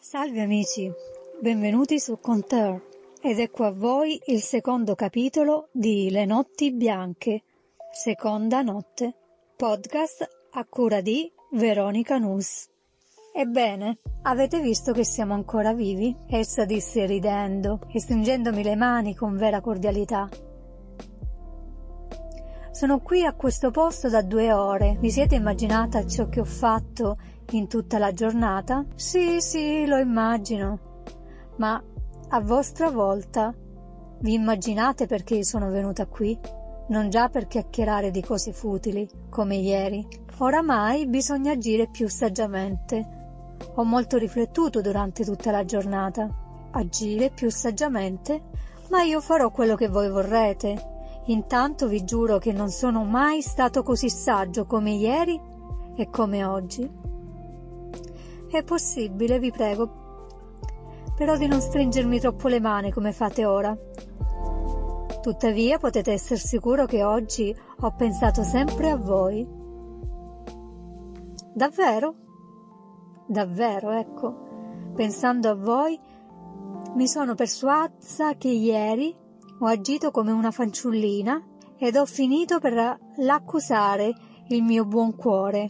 Salve amici, benvenuti su Conteur ed ecco a voi il secondo capitolo di Le notti bianche, seconda notte, podcast a cura di Veronica Nus. Ebbene, avete visto che siamo ancora vivi? Essa disse ridendo e stringendomi le mani con vera cordialità. Sono qui a questo posto da due ore. Vi siete immaginata ciò che ho fatto in tutta la giornata? Sì, sì, lo immagino. Ma a vostra volta vi immaginate perché sono venuta qui? Non già per chiacchierare di cose futili, come ieri. Oramai bisogna agire più saggiamente. Ho molto riflettuto durante tutta la giornata. Agire più saggiamente? Ma io farò quello che voi vorrete. Intanto vi giuro che non sono mai stato così saggio come ieri e come oggi. È possibile, vi prego, però di non stringermi troppo le mani come fate ora. Tuttavia potete essere sicuro che oggi ho pensato sempre a voi. Davvero? Davvero, ecco. Pensando a voi, mi sono persuasa che ieri ho agito come una fanciullina ed ho finito per l'accusare il mio buon cuore,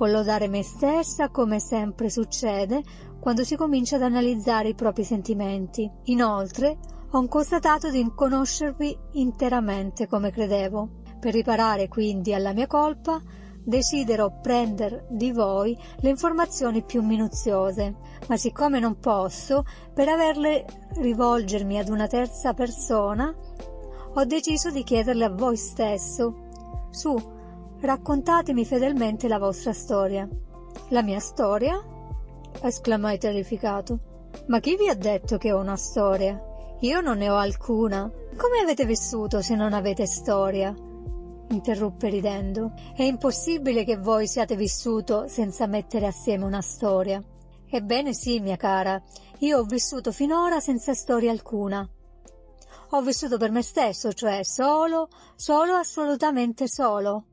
collodare me stessa come sempre succede quando si comincia ad analizzare i propri sentimenti. Inoltre, ho constatato di conoscervi interamente come credevo. Per riparare quindi alla mia colpa, desidero prendere di voi le informazioni più minuziose, ma siccome non posso, per averle rivolgermi ad una terza persona, ho deciso di chiederle a voi stesso. Su, raccontatemi fedelmente la vostra storia. La mia storia? esclamai terrificato. Ma chi vi ha detto che ho una storia? Io non ne ho alcuna. Come avete vissuto se non avete storia? interruppe ridendo. È impossibile che voi siate vissuto senza mettere assieme una storia. Ebbene sì, mia cara, io ho vissuto finora senza storia alcuna. Ho vissuto per me stesso, cioè solo, solo, assolutamente solo.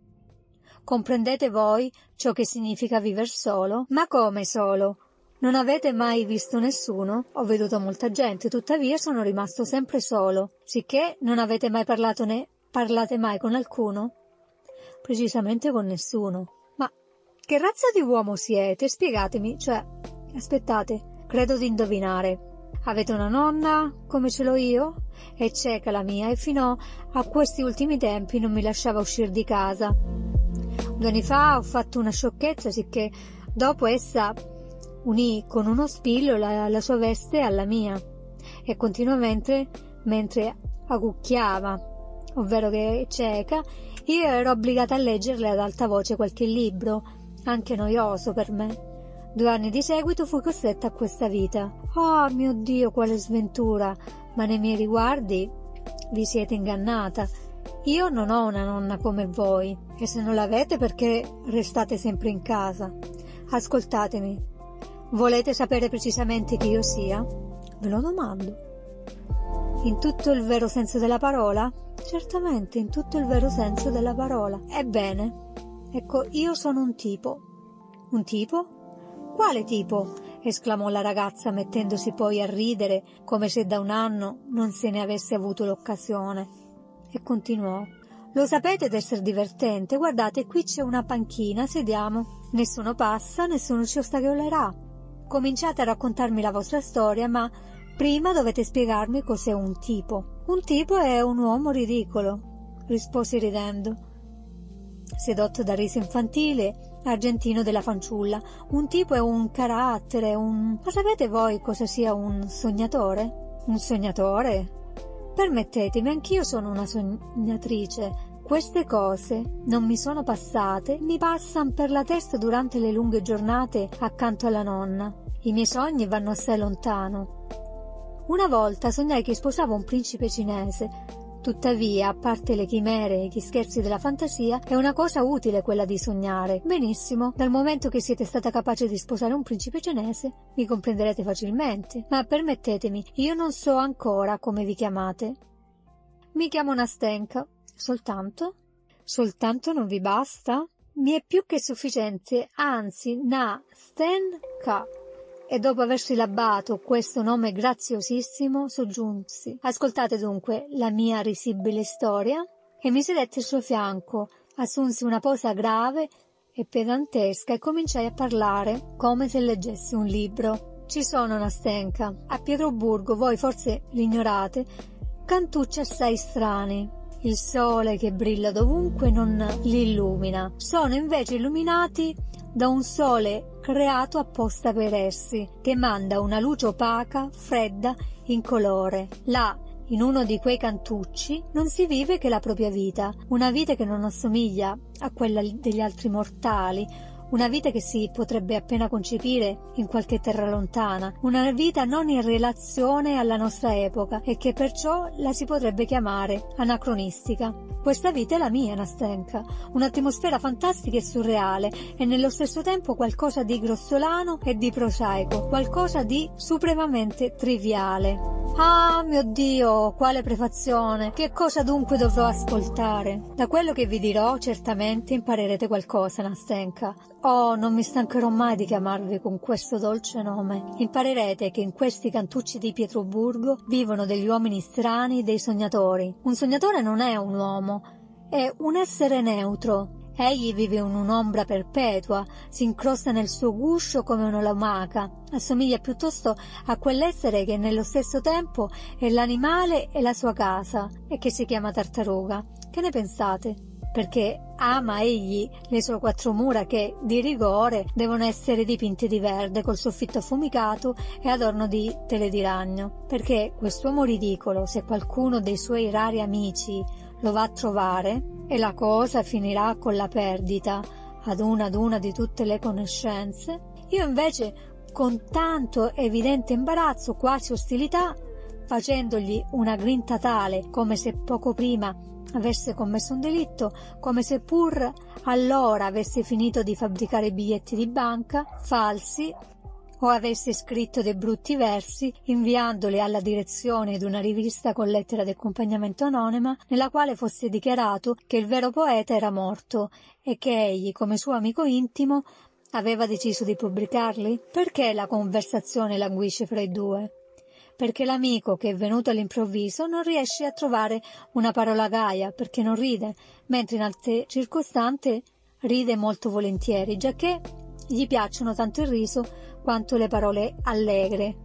Comprendete voi ciò che significa vivere solo? Ma come solo? Non avete mai visto nessuno? Ho veduto molta gente, tuttavia sono rimasto sempre solo, sicché non avete mai parlato né parlate mai con alcuno? Precisamente con nessuno. Ma che razza di uomo siete? Spiegatemi, cioè, aspettate, credo di indovinare. Avete una nonna, come ce l'ho io? È cieca la mia e fino a questi ultimi tempi non mi lasciava uscire di casa. Due anni fa ho fatto una sciocchezza, sicché dopo essa unì con uno spillo la, la sua veste alla mia e continuamente mentre agucchiava, ovvero che è cieca, io ero obbligata a leggerle ad alta voce qualche libro, anche noioso per me. Due anni di seguito fui costretta a questa vita. Oh mio Dio, quale sventura! Ma nei miei riguardi vi siete ingannata. Io non ho una nonna come voi, e se non l'avete perché restate sempre in casa. Ascoltatemi, Volete sapere precisamente chi io sia? Ve lo domando. In tutto il vero senso della parola? Certamente, in tutto il vero senso della parola. Ebbene, ecco, io sono un tipo. Un tipo? Quale tipo? esclamò la ragazza mettendosi poi a ridere come se da un anno non se ne avesse avuto l'occasione. E continuò. Lo sapete d'essere divertente? Guardate, qui c'è una panchina, sediamo. Nessuno passa, nessuno ci ostacolerà. Cominciate a raccontarmi la vostra storia, ma prima dovete spiegarmi cos'è un tipo. Un tipo è un uomo ridicolo, risposi ridendo. Sedotto da riso infantile, argentino della fanciulla. Un tipo è un carattere, un... Ma sapete voi cosa sia un sognatore? Un sognatore? Permettetemi, anch'io sono una sognatrice. Queste cose non mi sono passate, mi passano per la testa durante le lunghe giornate accanto alla nonna. I miei sogni vanno assai lontano. Una volta sognai che sposavo un principe cinese. Tuttavia, a parte le chimere e gli scherzi della fantasia, è una cosa utile quella di sognare. Benissimo, dal momento che siete stata capace di sposare un principe cinese, mi comprenderete facilmente. Ma permettetemi, io non so ancora come vi chiamate. Mi chiamo Nastenka, Soltanto? Soltanto non vi basta? Mi è più che sufficiente, anzi, na, sten, ka. E dopo aver sillabato questo nome graziosissimo soggiunsi. Ascoltate dunque la mia risibile storia e mi sedette al suo fianco, assunsi una posa grave e pedantesca e cominciai a parlare come se leggessi un libro. Ci sono Nastenka. A Pietroburgo, voi forse l'ignorate, cantucci assai strani. Il sole che brilla dovunque non li illumina. Sono invece illuminati da un sole creato apposta per essi, che manda una luce opaca, fredda, incolore. Là, in uno di quei cantucci, non si vive che la propria vita, una vita che non assomiglia a quella degli altri mortali, una vita che si potrebbe appena concepire in qualche terra lontana, una vita non in relazione alla nostra epoca e che perciò la si potrebbe chiamare anacronistica. Questa vita è la mia, Nastenka, un'atmosfera fantastica e surreale e nello stesso tempo qualcosa di grossolano e di prosaico, qualcosa di supremamente triviale. Ah, mio Dio, quale prefazione! Che cosa dunque dovrò ascoltare? Da quello che vi dirò, certamente imparerete qualcosa, Nastenka. Oh, non mi stancherò mai di chiamarvi con questo dolce nome. Imparerete che in questi cantucci di Pietroburgo vivono degli uomini strani, dei sognatori. Un sognatore non è un uomo, è un essere neutro, Egli vive in un'ombra perpetua, si incrosta nel suo guscio come una lumaca, assomiglia piuttosto a quell'essere che nello stesso tempo è l'animale e la sua casa e che si chiama tartaruga. Che ne pensate? Perché ama egli le sue quattro mura che, di rigore, devono essere dipinte di verde col soffitto affumicato e adorno di tele di ragno. Perché quest'uomo ridicolo, se qualcuno dei suoi rari amici lo va a trovare e la cosa finirà con la perdita ad una ad una di tutte le conoscenze, io invece con tanto evidente imbarazzo, quasi ostilità, facendogli una grinta tale come se poco prima avesse commesso un delitto, come se pur allora avesse finito di fabbricare biglietti di banca falsi o avesse scritto dei brutti versi inviandoli alla direzione di una rivista con lettera di accompagnamento anonima nella quale fosse dichiarato che il vero poeta era morto e che egli, come suo amico intimo, aveva deciso di pubblicarli? Perché la conversazione languisce fra i due? Perché l'amico che è venuto all'improvviso non riesce a trovare una parola gaia, perché non ride, mentre in altre circostanze ride molto volentieri, giacché gli piacciono tanto il riso quanto le parole allegre,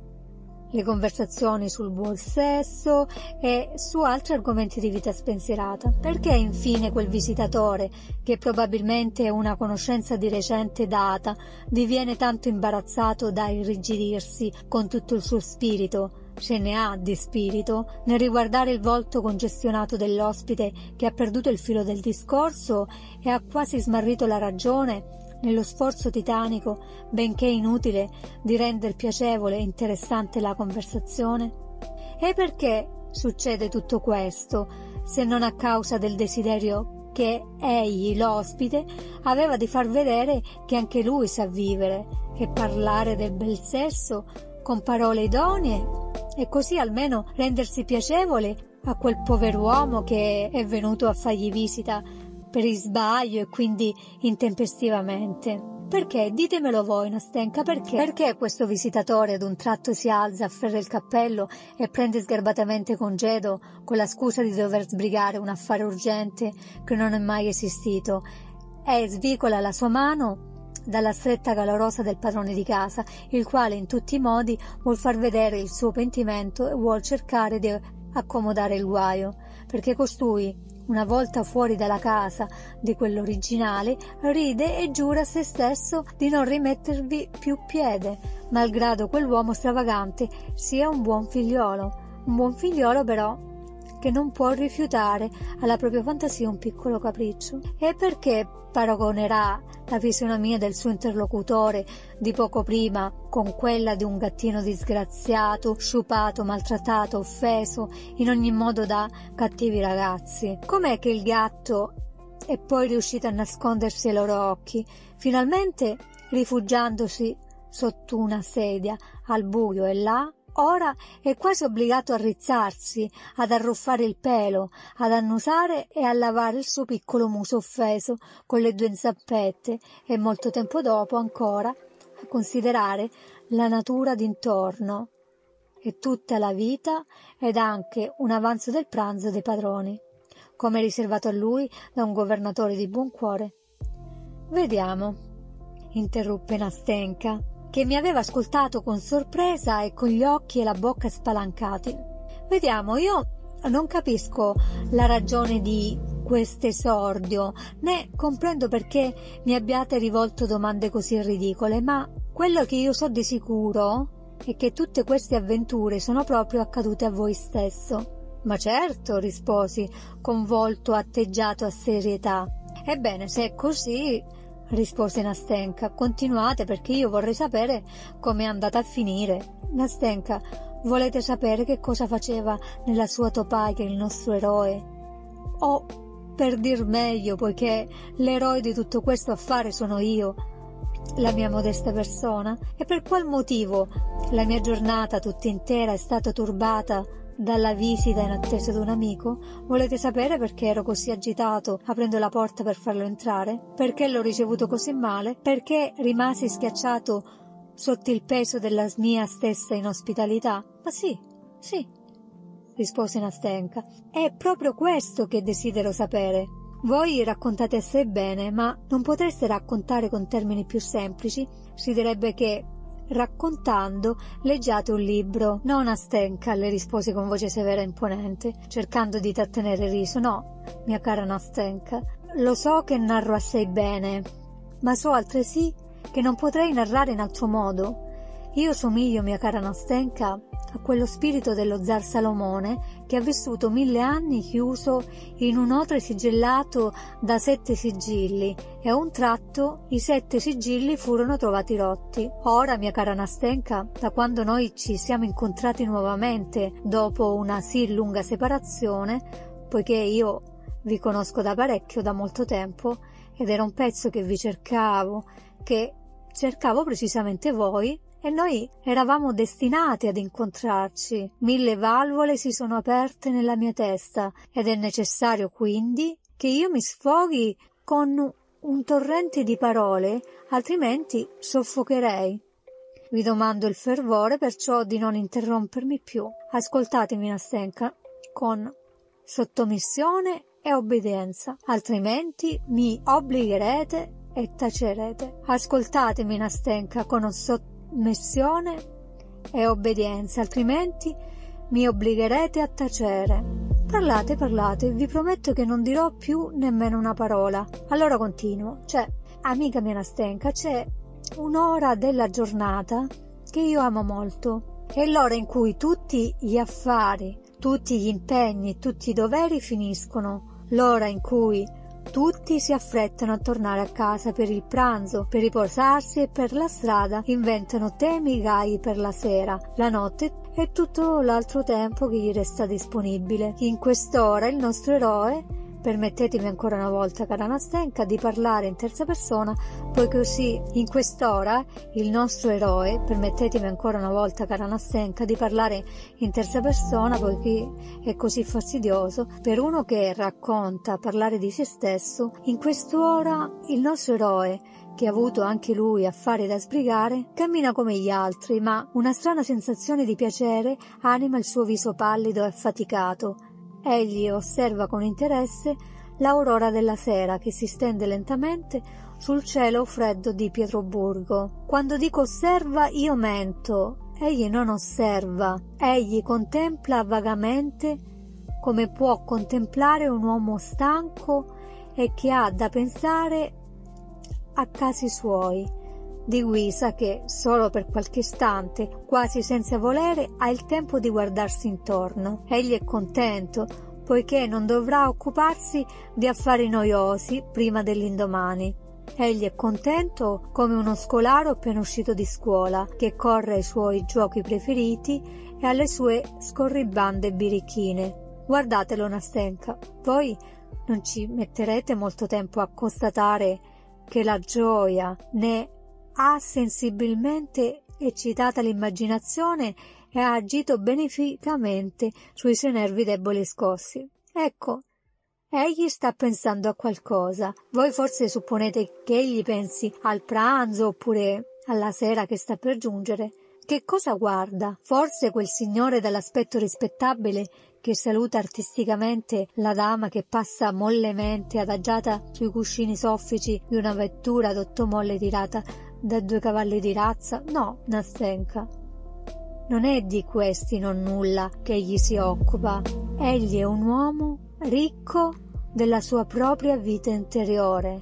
le conversazioni sul buon sesso e su altri argomenti di vita spensierata. Perché infine quel visitatore, che probabilmente è una conoscenza di recente data, diviene tanto imbarazzato da irrigidirsi con tutto il suo spirito, ce ne ha di spirito, nel riguardare il volto congestionato dell'ospite che ha perduto il filo del discorso e ha quasi smarrito la ragione nello sforzo titanico, benché inutile, di rendere piacevole e interessante la conversazione? E perché succede tutto questo, se non a causa del desiderio che egli, l'ospite, aveva di far vedere che anche lui sa vivere e parlare del bel sesso con parole idonee e così almeno rendersi piacevole a quel pover'uomo che è venuto a fargli visita per sbaglio e quindi intempestivamente. Perché? Ditemelo voi, Nastenka, perché? Perché questo visitatore ad un tratto si alza, afferra il cappello e prende sgarbatamente congedo con la scusa di dover sbrigare un affare urgente che non è mai esistito e svicola la sua mano dalla stretta calorosa del padrone di casa, il quale in tutti i modi vuol far vedere il suo pentimento e vuol cercare di accomodare il guaio, perché costui una volta fuori dalla casa di quell'originale, ride e giura a se stesso di non rimettervi più piede, malgrado quell'uomo stravagante sia un buon figliolo. Un buon figliolo però che non può rifiutare alla propria fantasia un piccolo capriccio. E perché paragonerà la fisionomia del suo interlocutore di poco prima con quella di un gattino disgraziato, sciupato, maltrattato, offeso in ogni modo da cattivi ragazzi? Com'è che il gatto è poi riuscito a nascondersi ai loro occhi, finalmente rifugiandosi sotto una sedia al buio e là Ora è quasi obbligato a rizzarsi, ad arruffare il pelo, ad annusare e a lavare il suo piccolo muso offeso con le due zampette e molto tempo dopo ancora a considerare la natura d'intorno. E tutta la vita ed anche un avanzo del pranzo dei padroni, come riservato a lui da un governatore di buon cuore. Vediamo, interruppe Nastenka, che mi aveva ascoltato con sorpresa e con gli occhi e la bocca spalancati. Vediamo, io non capisco la ragione di quest'esordio, né comprendo perché mi abbiate rivolto domande così ridicole, ma quello che io so di sicuro è che tutte queste avventure sono proprio accadute a voi stesso. Ma certo, risposi, con volto atteggiato a serietà. Ebbene, se è così, rispose Nastenka, continuate perché io vorrei sapere come è andata a finire. Nastenka, volete sapere che cosa faceva nella sua topaia il nostro eroe? O, per dir meglio, poiché l'eroe di tutto questo affare sono io, la mia modesta persona, e per qual motivo la mia giornata tutta intera è stata turbata dalla visita in attesa di un amico? Volete sapere perché ero così agitato aprendo la porta per farlo entrare? Perché l'ho ricevuto così male? Perché rimasi schiacciato sotto il peso della mia stessa inospitalità? Ma sì, sì, rispose Nastenka. È proprio questo che desidero sapere. Voi raccontate assai bene, ma non potreste raccontare con termini più semplici? Si direbbe che Raccontando, leggiate un libro. Non a Stenka, le rispose con voce severa e imponente, cercando di trattenere il riso. No, mia cara Nastenka, lo so che narro assai bene, ma so altresì che non potrei narrare in altro modo. Io somiglio, mia cara Nastenka, a quello spirito dello zar Salomone che ha vissuto mille anni chiuso in un otre sigillato da sette sigilli e a un tratto i sette sigilli furono trovati rotti. Ora, mia cara Nastenka, da quando noi ci siamo incontrati nuovamente dopo una sì lunga separazione, poiché io vi conosco da parecchio, da molto tempo, ed era un pezzo che vi cercavo, che cercavo precisamente voi, e noi eravamo destinati ad incontrarci. Mille valvole si sono aperte nella mia testa ed è necessario quindi che io mi sfoghi con un torrente di parole, altrimenti soffocherei. Vi domando il fervore perciò di non interrompermi più. Ascoltatemi Nastenka con sottomissione e obbedienza, altrimenti mi obbligherete e tacerete. Ascoltatemi Nastenka con sottomissione missione e obbedienza, altrimenti mi obbligherete a tacere. Parlate, parlate, vi prometto che non dirò più nemmeno una parola. Allora continuo. Cioè, amica mia Nastenka, c'è un'ora della giornata che io amo molto. È l'ora in cui tutti gli affari, tutti gli impegni, tutti i doveri finiscono. L'ora in cui tutti si affrettano a tornare a casa per il pranzo, per riposarsi e per la strada inventano temi gai per la sera, la notte e tutto l'altro tempo che gli resta disponibile. In quest'ora il nostro eroe Permettetemi ancora una volta, cara Nastenka, di parlare in terza persona, poi così in quest'ora il nostro eroe, permettetemi ancora una volta, cara Nastenka, di parlare in terza persona, poiché è così fastidioso, per uno che racconta parlare di se stesso, in quest'ora il nostro eroe che ha avuto anche lui affari da sbrigare, cammina come gli altri, ma una strana sensazione di piacere anima il suo viso pallido e affaticato, Egli osserva con interesse l'aurora della sera che si stende lentamente sul cielo freddo di Pietroburgo. Quando dico osserva io mento, egli non osserva, egli contempla vagamente come può contemplare un uomo stanco e che ha da pensare a casi suoi di Guisa che, solo per qualche istante, quasi senza volere, ha il tempo di guardarsi intorno. Egli è contento, poiché non dovrà occuparsi di affari noiosi prima dell'indomani. Egli è contento come uno scolaro appena uscito di scuola, che corre ai suoi giochi preferiti e alle sue scorribande birichine. Guardatelo, Nastenka. Voi non ci metterete molto tempo a constatare che la gioia ne ha sensibilmente eccitata l'immaginazione e ha agito beneficamente sui suoi nervi deboli e scossi. Ecco, egli sta pensando a qualcosa. Voi forse supponete che egli pensi al pranzo oppure alla sera che sta per giungere, che cosa guarda? Forse quel signore dall'aspetto rispettabile che saluta artisticamente la dama che passa mollemente adagiata sui cuscini soffici di una vettura ad otto molle tirata da due cavalli di razza? No, Nastenka. Non è di questi non nulla che egli si occupa. Egli è un uomo ricco della sua propria vita interiore.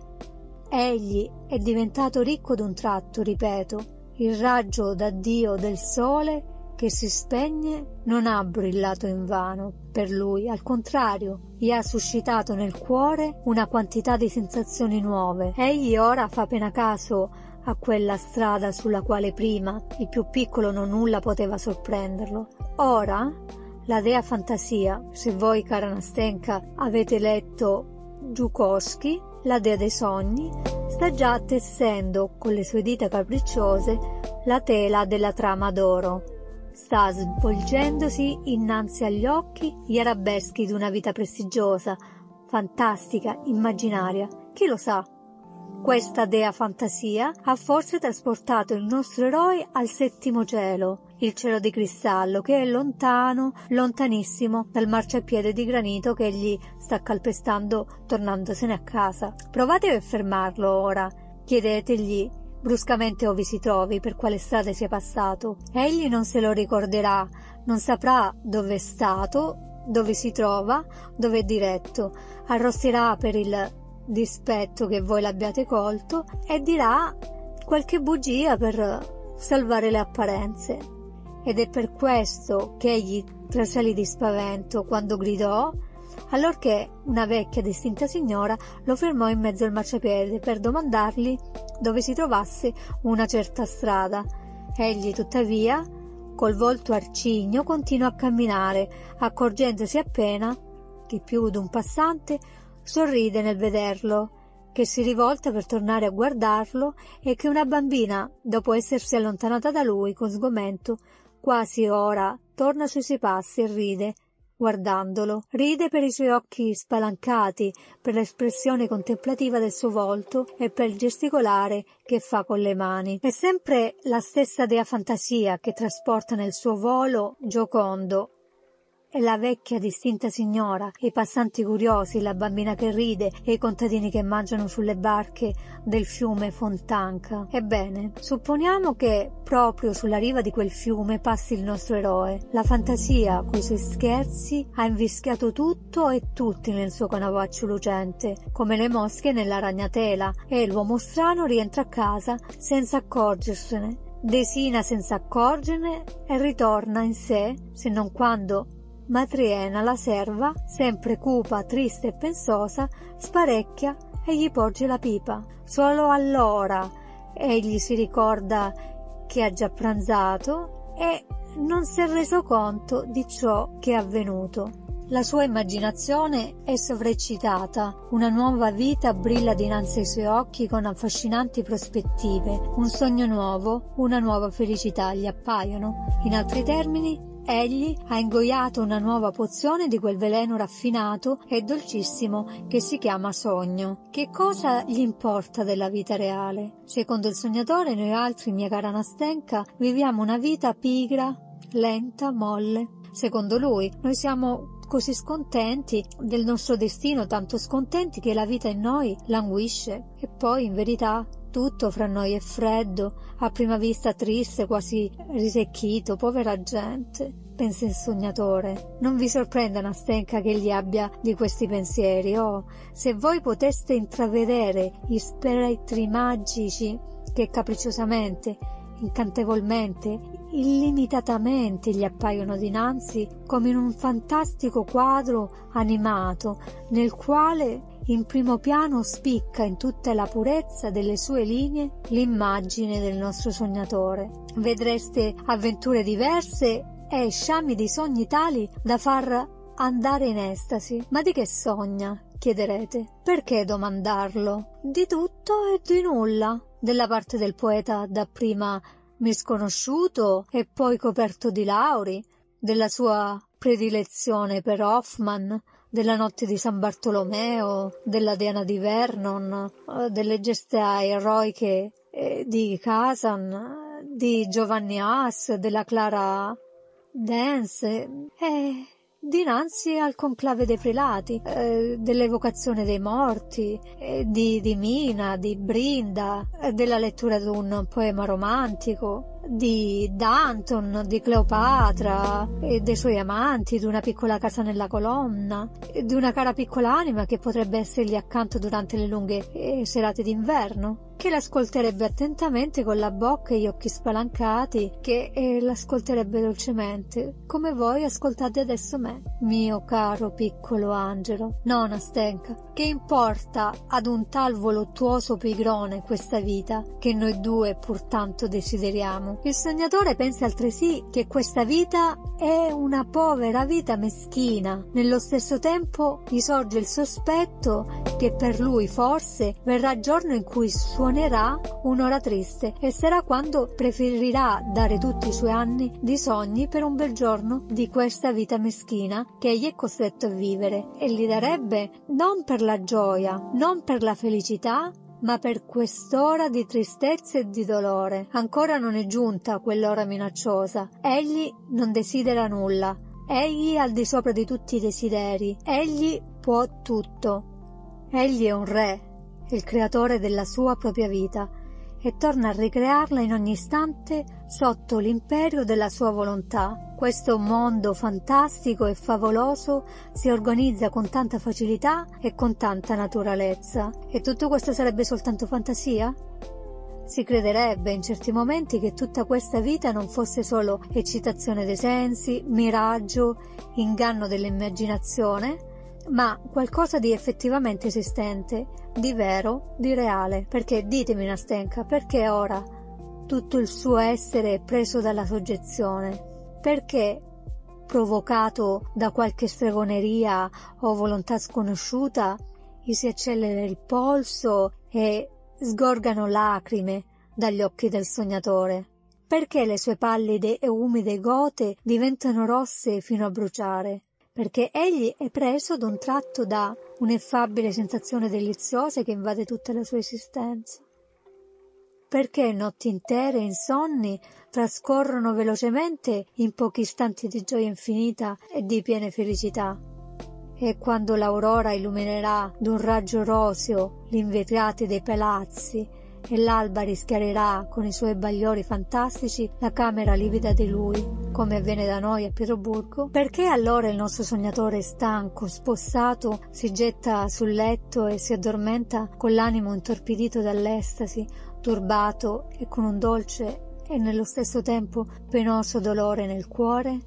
Egli è diventato ricco d'un tratto, ripeto. Il raggio da Dio del sole che si spegne non ha brillato invano per lui, al contrario, gli ha suscitato nel cuore una quantità di sensazioni nuove. Egli ora fa pena caso a quella strada sulla quale prima il più piccolo non nulla poteva sorprenderlo. Ora la dea fantasia, se voi cara Nastenka avete letto Giukowski, la dea dei sogni, sta già tessendo con le sue dita capricciose la tela della trama d'oro sta svolgendosi innanzi agli occhi gli arabeschi di una vita prestigiosa, fantastica, immaginaria. Chi lo sa? Questa dea fantasia ha forse trasportato il nostro eroe al settimo cielo, il cielo di cristallo che è lontano, lontanissimo dal marciapiede di granito che egli sta calpestando tornandosene a casa. Provate a fermarlo ora, chiedetegli bruscamente ove si trovi, per quale strada sia passato. Egli non se lo ricorderà, non saprà dove è stato, dove si trova, dove è diretto, arrossirà per il dispetto che voi l'abbiate colto e dirà qualche bugia per salvare le apparenze. Ed è per questo che egli trasalì di spavento quando gridò allorché una vecchia distinta signora lo fermò in mezzo al marciapiede per domandargli dove si trovasse una certa strada. Egli, tuttavia, col volto arcigno, continuò a camminare, accorgendosi appena che più d'un passante sorride nel vederlo, che si rivolta per tornare a guardarlo e che una bambina, dopo essersi allontanata da lui con sgomento, quasi ora torna sui suoi passi e ride guardandolo. Ride per i suoi occhi spalancati, per l'espressione contemplativa del suo volto e per il gesticolare che fa con le mani. È sempre la stessa dea fantasia che trasporta nel suo volo giocondo e la vecchia distinta signora, i passanti curiosi, la bambina che ride e i contadini che mangiano sulle barche del fiume Fontanca. Ebbene, supponiamo che proprio sulla riva di quel fiume passi il nostro eroe. La fantasia, coi suoi scherzi, ha invischiato tutto e tutti nel suo canavaccio lucente, come le mosche nella ragnatela, e l'uomo strano rientra a casa senza accorgersene desina senza accorgerne e ritorna in sé, se non quando Matriena, la serva, sempre cupa, triste e pensosa, sparecchia e gli porge la pipa. Solo allora egli si ricorda che ha già pranzato e non si è reso conto di ciò che è avvenuto. La sua immaginazione è sovreccitata, una nuova vita brilla dinanzi ai suoi occhi con affascinanti prospettive, un sogno nuovo, una nuova felicità gli appaiono. In altri termini, Egli ha ingoiato una nuova pozione di quel veleno raffinato e dolcissimo che si chiama sogno. Che cosa gli importa della vita reale? Secondo il sognatore, noi altri, mia cara Nastenka, viviamo una vita pigra, lenta, molle. Secondo lui, noi siamo così scontenti del nostro destino, tanto scontenti che la vita in noi languisce e poi in verità tutto fra noi è freddo, a prima vista triste, quasi risecchito, povera gente, pensa il sognatore. Non vi sorprenda Nastenka che egli abbia di questi pensieri. Oh, se voi poteste intravedere gli spettri magici che capricciosamente, incantevolmente, illimitatamente gli appaiono dinanzi come in un fantastico quadro animato nel quale in primo piano spicca in tutta la purezza delle sue linee l'immagine del nostro sognatore. Vedreste avventure diverse e sciami di sogni tali da far andare in estasi. Ma di che sogna? chiederete. Perché domandarlo? Di tutto e di nulla. Della parte del poeta dapprima misconosciuto e poi coperto di lauri, della sua predilezione per Hoffman, della notte di San Bartolomeo, della Diana di Vernon, eh, delle gesta eroiche eh, di Kazan, di Giovanni Haas, della Clara Dance e dinanzi al conclave dei prelati, eh, dell'evocazione dei morti, eh, di, di, Mina, di Brinda, eh, della lettura di un poema romantico, di Danton, di Cleopatra e dei suoi amanti, di una piccola casa nella colonna, di una cara piccola anima che potrebbe essergli accanto durante le lunghe eh, serate d'inverno che l'ascolterebbe attentamente con la bocca e gli occhi spalancati, che eh, l'ascolterebbe dolcemente, come voi ascoltate adesso me, mio caro piccolo angelo. Nona Stenka, che importa ad un tal voluttuoso pigrone questa vita, che noi due pur tanto desideriamo? Il sognatore pensa altresì che questa vita è una povera vita meschina. Nello stesso tempo gli sorge il sospetto che per lui forse verrà giorno in cui suo suonerà un'ora triste e sarà quando preferirà dare tutti i suoi anni di sogni per un bel giorno di questa vita meschina che egli è costretto a vivere e li darebbe non per la gioia, non per la felicità, ma per quest'ora di tristezza e di dolore. Ancora non è giunta quell'ora minacciosa. Egli non desidera nulla. Egli è al di sopra di tutti i desideri. Egli può tutto. Egli è un re, il creatore della sua propria vita, e torna a ricrearla in ogni istante sotto l'imperio della sua volontà. Questo mondo fantastico e favoloso si organizza con tanta facilità e con tanta naturalezza. E tutto questo sarebbe soltanto fantasia? Si crederebbe in certi momenti che tutta questa vita non fosse solo eccitazione dei sensi, miraggio, inganno dell'immaginazione, ma qualcosa di effettivamente esistente, di vero, di reale. Perché ditemi Nastenka, perché ora tutto il suo essere è preso dalla soggezione? Perché provocato da qualche stregoneria o volontà sconosciuta, gli si accelera il polso e sgorgano lacrime dagli occhi del sognatore. Perché le sue pallide e umide gote diventano rosse fino a bruciare? Perché egli è preso d'un tratto da un'effabile sensazione deliziosa che invade tutta la sua esistenza. Perché notti intere insonni trascorrono velocemente in pochi istanti di gioia infinita e di piene felicità. E quando l'aurora illuminerà d'un raggio roseo l'invetrati dei palazzi e l'alba rischiarerà con i suoi bagliori fantastici la camera livida di lui, come avviene da noi a Pietroburgo? Perché allora il nostro sognatore stanco, spossato, si getta sul letto e si addormenta con l'animo intorpidito dall'estasi, turbato e con un dolce e nello stesso tempo penoso dolore nel cuore?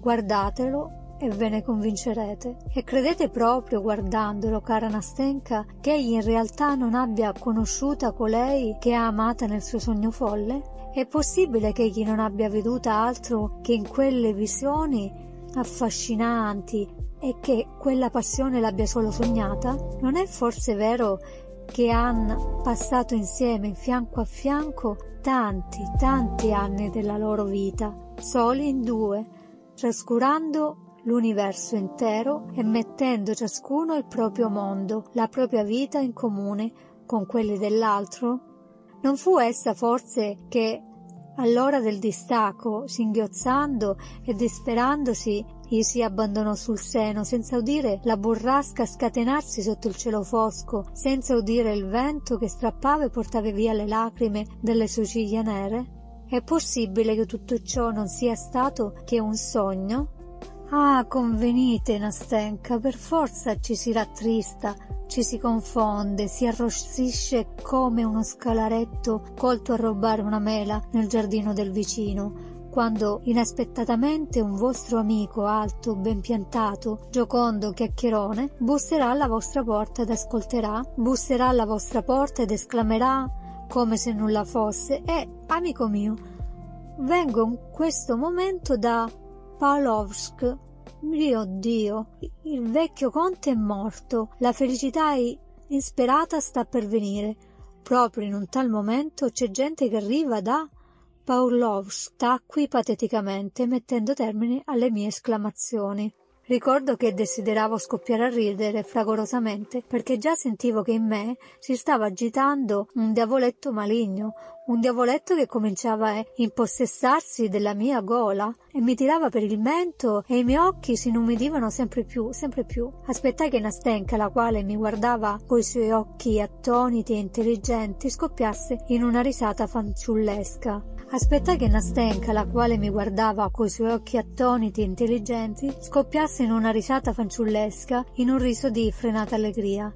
Guardatelo e ve ne convincerete. E credete proprio, guardandolo, cara Nastenka, che egli in realtà non abbia conosciuta colei che ha amata nel suo sogno folle? È possibile che egli non abbia veduta altro che in quelle visioni affascinanti e che quella passione l'abbia solo sognata? Non è forse vero che han passato insieme, fianco a fianco, tanti, tanti anni della loro vita, soli in due, trascurando l'universo intero e mettendo ciascuno il proprio mondo, la propria vita in comune con quelli dell'altro? Non fu essa forse che all'ora del distacco, singhiozzando e disperandosi, gli si abbandonò sul seno, senza udire la burrasca scatenarsi sotto il cielo fosco, senza udire il vento che strappava e portava via le lacrime delle sue ciglia nere? È possibile che tutto ciò non sia stato che un sogno? Ah, convenite, Nastenka, per forza ci si rattrista, ci si confonde, si arrossisce come uno scalaretto colto a rubare una mela nel giardino del vicino, quando inaspettatamente un vostro amico alto, ben piantato, giocondo, chiacchierone, busserà alla vostra porta ed ascolterà, busserà alla vostra porta ed esclamerà, come se nulla fosse, eh, amico mio, vengo in questo momento da Pavlovsk. Mio Dio, il vecchio conte è morto, la felicità insperata sta per venire. Proprio in un tal momento c'è gente che arriva da Pavlovsk. Tacqui pateticamente, mettendo termine alle mie esclamazioni. Ricordo che desideravo scoppiare a ridere fragorosamente perché già sentivo che in me si stava agitando un diavoletto maligno, un diavoletto che cominciava a impossessarsi della mia gola e mi tirava per il mento e i miei occhi si inumidivano sempre più, sempre più. Aspettai che Nastenka, la quale mi guardava coi suoi occhi attoniti e intelligenti, scoppiasse in una risata fanciullesca. Aspettai che Nastenka, la quale mi guardava coi suoi occhi attoniti e intelligenti, scoppiasse in una risata fanciullesca, in un riso di frenata allegria.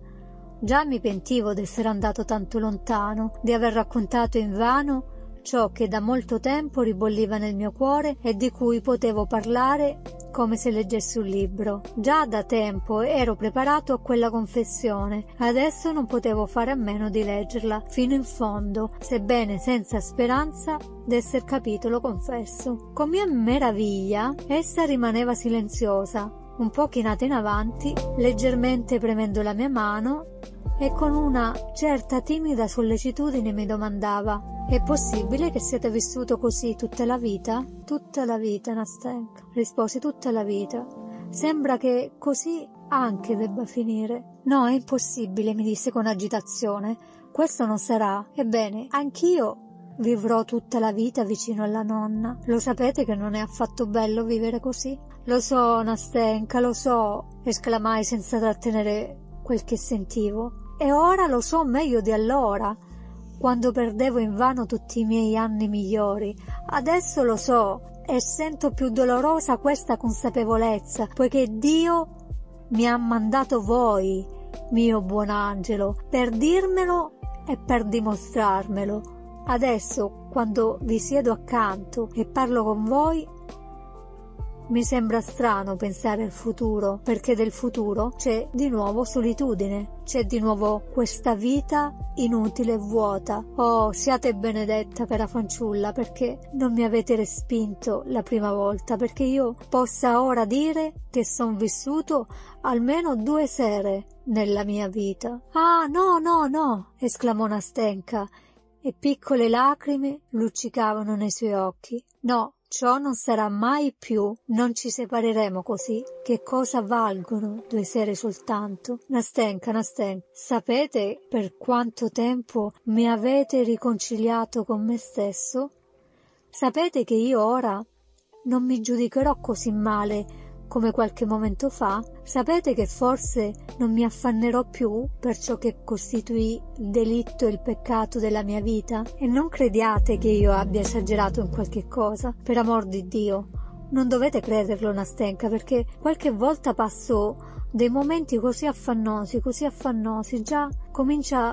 Già mi pentivo d'essere andato tanto lontano, di aver raccontato invano ciò che da molto tempo ribolliva nel mio cuore e di cui potevo parlare come se leggessi un libro. Già da tempo ero preparato a quella confessione, adesso non potevo fare a meno di leggerla fino in fondo, sebbene senza speranza d'esser capito, lo confesso. Con mia meraviglia, essa rimaneva silenziosa, un po' chinata in avanti, leggermente premendo la mia mano e con una certa timida sollecitudine mi domandava «È possibile che siate vissuto così tutta la vita?» «Tutta la vita, Nastenka», risposi «tutta la vita». «Sembra che così anche debba finire». «No, è impossibile», mi disse con agitazione. «Questo non sarà. Ebbene, anch'io vivrò tutta la vita vicino alla nonna. Lo sapete che non è affatto bello vivere così? Lo so, Nastenka, lo so, esclamai senza trattenere quel che sentivo. E ora lo so meglio di allora, quando perdevo invano tutti i miei anni migliori. Adesso lo so e sento più dolorosa questa consapevolezza, poiché Dio mi ha mandato voi, mio buon angelo, per dirmelo e per dimostrarmelo. Adesso, quando vi siedo accanto e parlo con voi, mi sembra strano pensare al futuro, perché del futuro c'è di nuovo solitudine, c'è di nuovo questa vita inutile e vuota. Oh, siate benedetta per la fanciulla, perché non mi avete respinto la prima volta, perché io possa ora dire che son vissuto almeno due sere nella mia vita. Ah, no, no, no, esclamò Nastenka, e piccole lacrime luccicavano nei suoi occhi. No, Ciò non sarà mai più, non ci separeremo così. Che cosa valgono due sere soltanto? Nastenka, Nastenka, sapete per quanto tempo mi avete riconciliato con me stesso? Sapete che io ora non mi giudicherò così male come qualche momento fa, sapete che forse non mi affannerò più per ciò che costituì il delitto e il peccato della mia vita? E non crediate che io abbia esagerato in qualche cosa, per amor di Dio. Non dovete crederlo, Nastenka, perché qualche volta passo dei momenti così affannosi, così affannosi, già comincia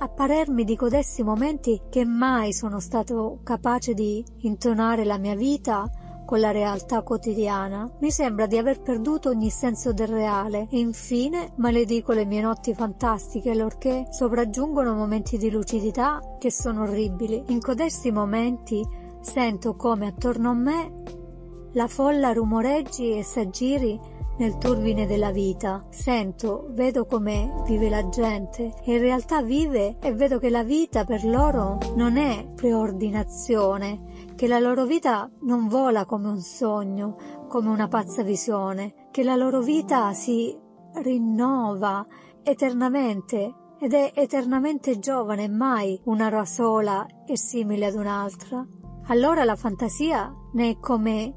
a parermi di codessi momenti che mai sono stato capace di intonare la mia vita con la realtà quotidiana, mi sembra di aver perduto ogni senso del reale e infine maledico le mie notti fantastiche lorché sopraggiungono momenti di lucidità che sono orribili. In codesti momenti sento come attorno a me la folla rumoreggi e s'aggiri nel turbine della vita. Sento, vedo come vive la gente e in realtà vive e vedo che la vita per loro non è preordinazione, che la loro vita non vola come un sogno, come una pazza visione, che la loro vita si rinnova eternamente ed è eternamente giovane, mai una rasola e simile ad un'altra. Allora la fantasia ne è come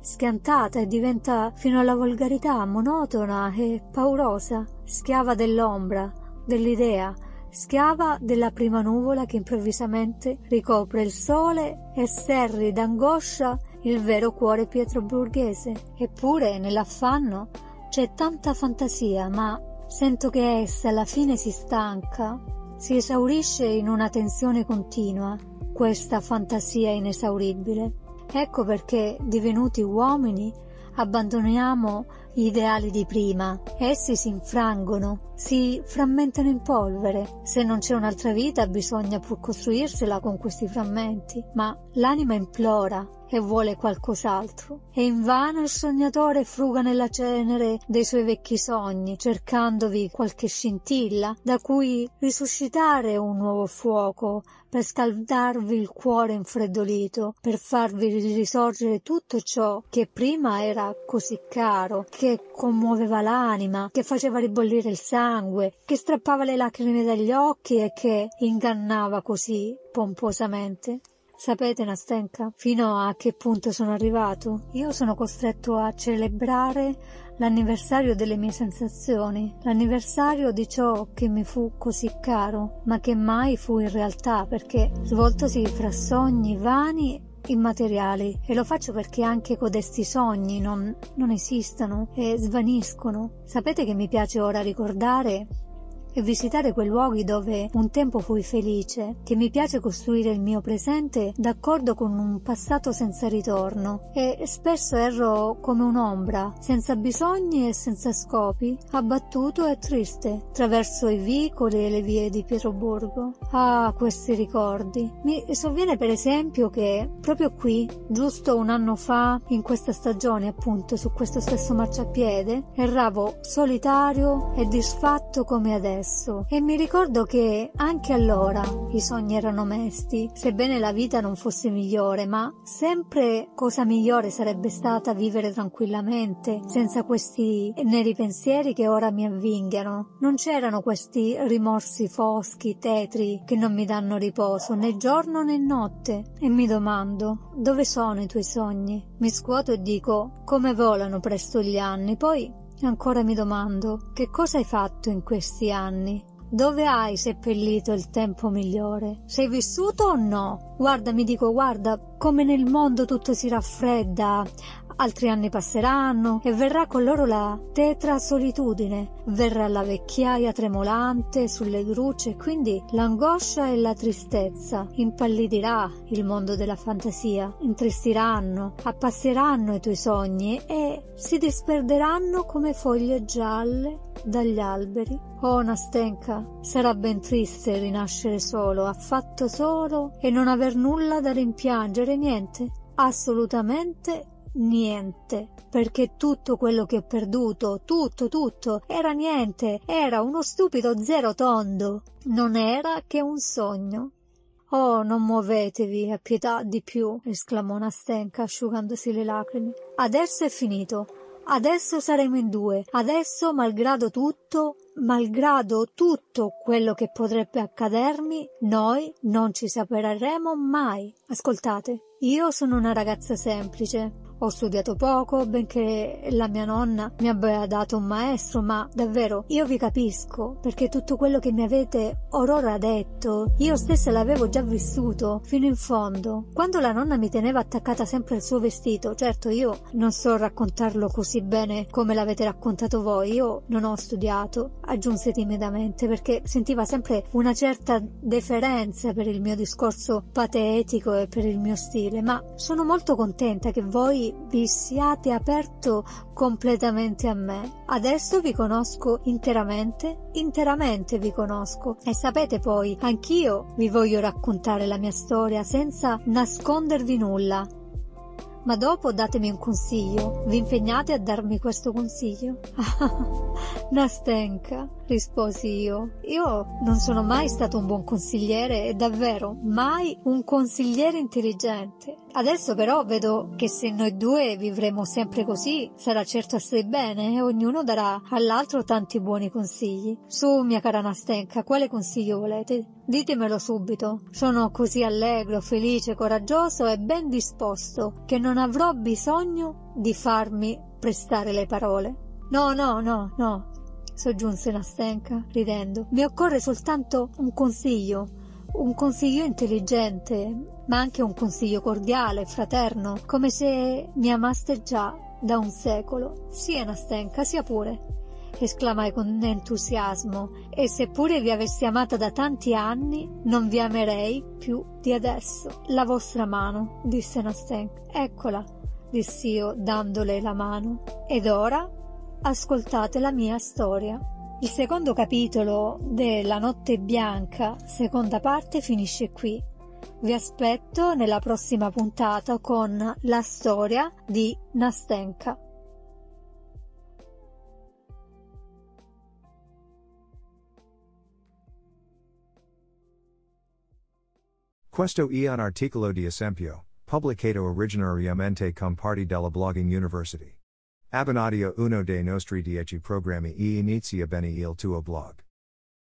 schiantata e diventa fino alla volgarità monotona e paurosa, schiava dell'ombra, dell'idea, schiava della prima nuvola che improvvisamente ricopre il sole e serri d'angoscia il vero cuore pietroburghese. Eppure nell'affanno c'è tanta fantasia, ma sento che essa alla fine si stanca, si esaurisce in una tensione continua, questa fantasia inesauribile. Ecco perché, divenuti uomini, abbandoniamo ideali di prima. Essi si infrangono, si frammentano in polvere. Se non c'è un'altra vita bisogna pur costruirsela con questi frammenti. Ma l'anima implora e vuole qualcos'altro. E invano il sognatore fruga nella cenere dei suoi vecchi sogni, cercandovi qualche scintilla da cui risuscitare un nuovo fuoco, per scaldarvi il cuore infreddolito, per farvi risorgere tutto ciò che prima era così caro, che commuoveva l'anima, che faceva ribollire il sangue, che strappava le lacrime dagli occhi e che ingannava così pomposamente. Sapete, Nastenka, fino a che punto sono arrivato? Io sono costretto a celebrare l'anniversario delle mie sensazioni, l'anniversario di ciò che mi fu così caro, ma che mai fu in realtà, perché svoltosi fra sogni vani immateriali e lo faccio perché anche codesti sogni non, non esistano e svaniscono. Sapete che mi piace ora ricordare e visitare quei luoghi dove un tempo fui felice, che mi piace costruire il mio presente d'accordo con un passato senza ritorno e spesso ero come un'ombra, senza bisogni e senza scopi, abbattuto e triste, attraverso i vicoli e le vie di Pietroburgo. Ah, questi ricordi. Mi sovviene per esempio che proprio qui, giusto un anno fa, in questa stagione appunto, su questo stesso marciapiede, erravo solitario e disfatto come adesso adesso e mi ricordo che anche allora i sogni erano mesti, sebbene la vita non fosse migliore, ma sempre cosa migliore sarebbe stata vivere tranquillamente, senza questi neri pensieri che ora mi avvinghiano. Non c'erano questi rimorsi foschi, tetri, che non mi danno riposo né giorno né notte. E mi domando, dove sono i tuoi sogni? Mi scuoto e dico, come volano presto gli anni, poi ancora mi domando, che cosa hai fatto in questi anni? Dove hai seppellito il tempo migliore? Sei vissuto o no? Guarda, mi dico, guarda, come nel mondo tutto si raffredda, Altri anni passeranno e verrà con loro la tetra solitudine, verrà la vecchiaia tremolante sulle grucce quindi l'angoscia e la tristezza. Impallidirà il mondo della fantasia, intristiranno, appasseranno i tuoi sogni e si disperderanno come foglie gialle dagli alberi. Oh Nastenka, sarà ben triste rinascere solo, affatto solo e non aver nulla da rimpiangere, niente, assolutamente niente, perché tutto quello che ho perduto, tutto, tutto, era niente, era uno stupido zero tondo, non era che un sogno. Oh, non muovetevi, a pietà di più, esclamò Nastenka asciugandosi le lacrime. Adesso è finito. Adesso saremo in due. Adesso, malgrado tutto, malgrado tutto quello che potrebbe accadermi, noi non ci separeremo mai. Ascoltate, io sono una ragazza semplice. Ho studiato poco, benché la mia nonna mi abbia dato un maestro, ma davvero io vi capisco, perché tutto quello che mi avete orora detto, io stessa l'avevo già vissuto fino in fondo. Quando la nonna mi teneva attaccata sempre al suo vestito, certo io non so raccontarlo così bene come l'avete raccontato voi, io non ho studiato, aggiunse timidamente, perché sentiva sempre una certa deferenza per il mio discorso patetico e per il mio stile, ma sono molto contenta che voi vi siate aperto completamente a me. Adesso vi conosco interamente, interamente vi conosco. E sapete poi, anch'io vi voglio raccontare la mia storia senza nascondervi nulla. Ma dopo datemi un consiglio. Vi impegnate a darmi questo consiglio? Nastenka, risposi io. Io non sono mai stato un buon consigliere e davvero mai un consigliere intelligente. Adesso però vedo che se noi due vivremo sempre così, sarà certo assai bene e ognuno darà all'altro tanti buoni consigli. Su, mia cara Nastenka, quale consiglio volete? Ditemelo subito. Sono così allegro, felice, coraggioso e ben disposto che non avrò bisogno di farmi prestare le parole. No, no, no, no, soggiunse Nastenka, ridendo. Mi occorre soltanto un consiglio, un consiglio intelligente, ma anche un consiglio cordiale, fraterno, come se mi amaste già da un secolo. Sia Nastenka, sia pure esclamai con entusiasmo, e seppure vi avessi amata da tanti anni, non vi amerei più di adesso. La vostra mano, disse Nastenka. Eccola, dissi io, dandole la mano. Ed ora ascoltate la mia storia. Il secondo capitolo della Notte Bianca, seconda parte, finisce qui. Vi aspetto nella prossima puntata con la storia di Nastenka. Questo è un articolo di esempio, pubblicato originariamente con parti della blogging university. Abbonadio uno dei nostri dieci programmi e inizia bene il tuo blog.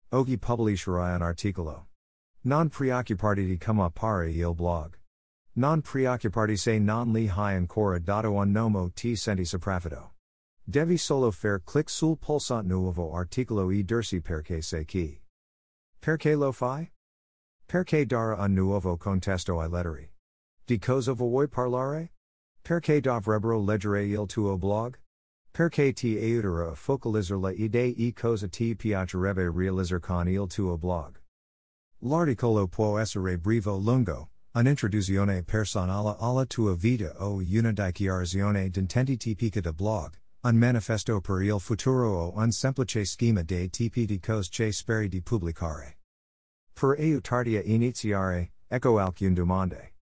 Oggi pubblicerai un articolo. Non preoccuparti di come pare il blog. Non preoccuparti se non li hai ancora dato un nome ti senti sopraffatto. Devi solo fare clic sul pulsante nuovo articolo e dirsi perché sei chi. Perché lo fai? Perché dare un nuovo contesto ai lettori. Di cosa vuoi parlare? Perché dovrebbero leggere il tuo blog? Perché ti aiuterà a le idee e cosa ti piacerebbe realizzare con il tuo blog. L'articolo può essere breve o lungo, un'introduzione personale alla tua vita o una dichiarazione d'intenti tipica de blog, un manifesto per il futuro o un semplice schema dei tipi di cose che speri di pubblicare. Per aiutarti a iniziare, ecco alcune domande.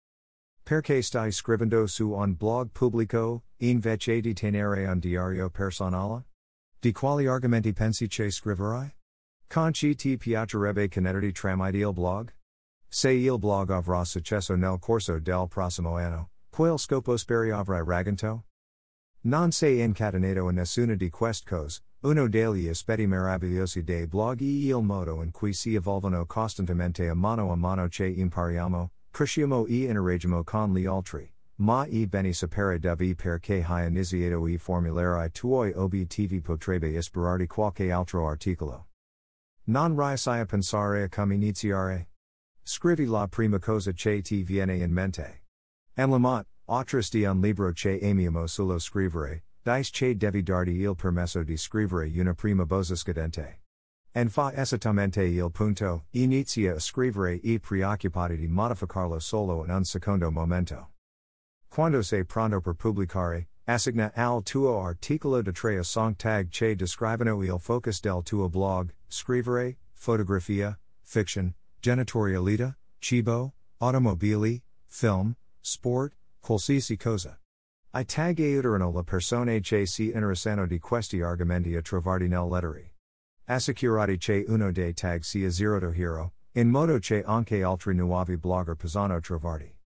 Perché stai scrivendo su un blog pubblico, invece di tenere un diario personale? Di quali argomenti pensi che scriverai? Con chi ti piacerebbe connetterti tramite il blog? Se il blog avrà successo nel corso del prossimo anno, quel scopo speri avrai raggiunto? Non sei incatenato in nessuna di queste cose, uno degli aspetti meravigliosi dei blog e il modo in cui si evolvono costantemente a mano a mano che impariamo, Cresciamo e interagiamo con gli altri, ma e beni sapere dove perché hai iniziato e formulare i tuoi obiettivi potrebbe ispirarti qualche altro articolo. Non riesci a pensare a come iniziare? Scrivi la prima cosa che ti viene in mente. En lamont, autristi un libro che amiamo sullo scrivere, dice che devi darti il permesso di scrivere una prima bozza scadente. En fa esattamente il punto, inizia a scrivere e preoccupati di modificarlo solo in un secondo momento. Quando sei pronto per pubblicare, assigna al tuo articolo de tre song tag che descrivono il focus del tuo blog, scrivere, fotografia, fiction, genitorialita, cibo, automobili, film, sport, qualsiasi cosa. I tag aiuterano la persone che si interessano di questi argomenti a trovarti nel lettere. Assicurati che uno dei tag sia zero to hero, in modo che anche altri nuovi blogger possano trovarti.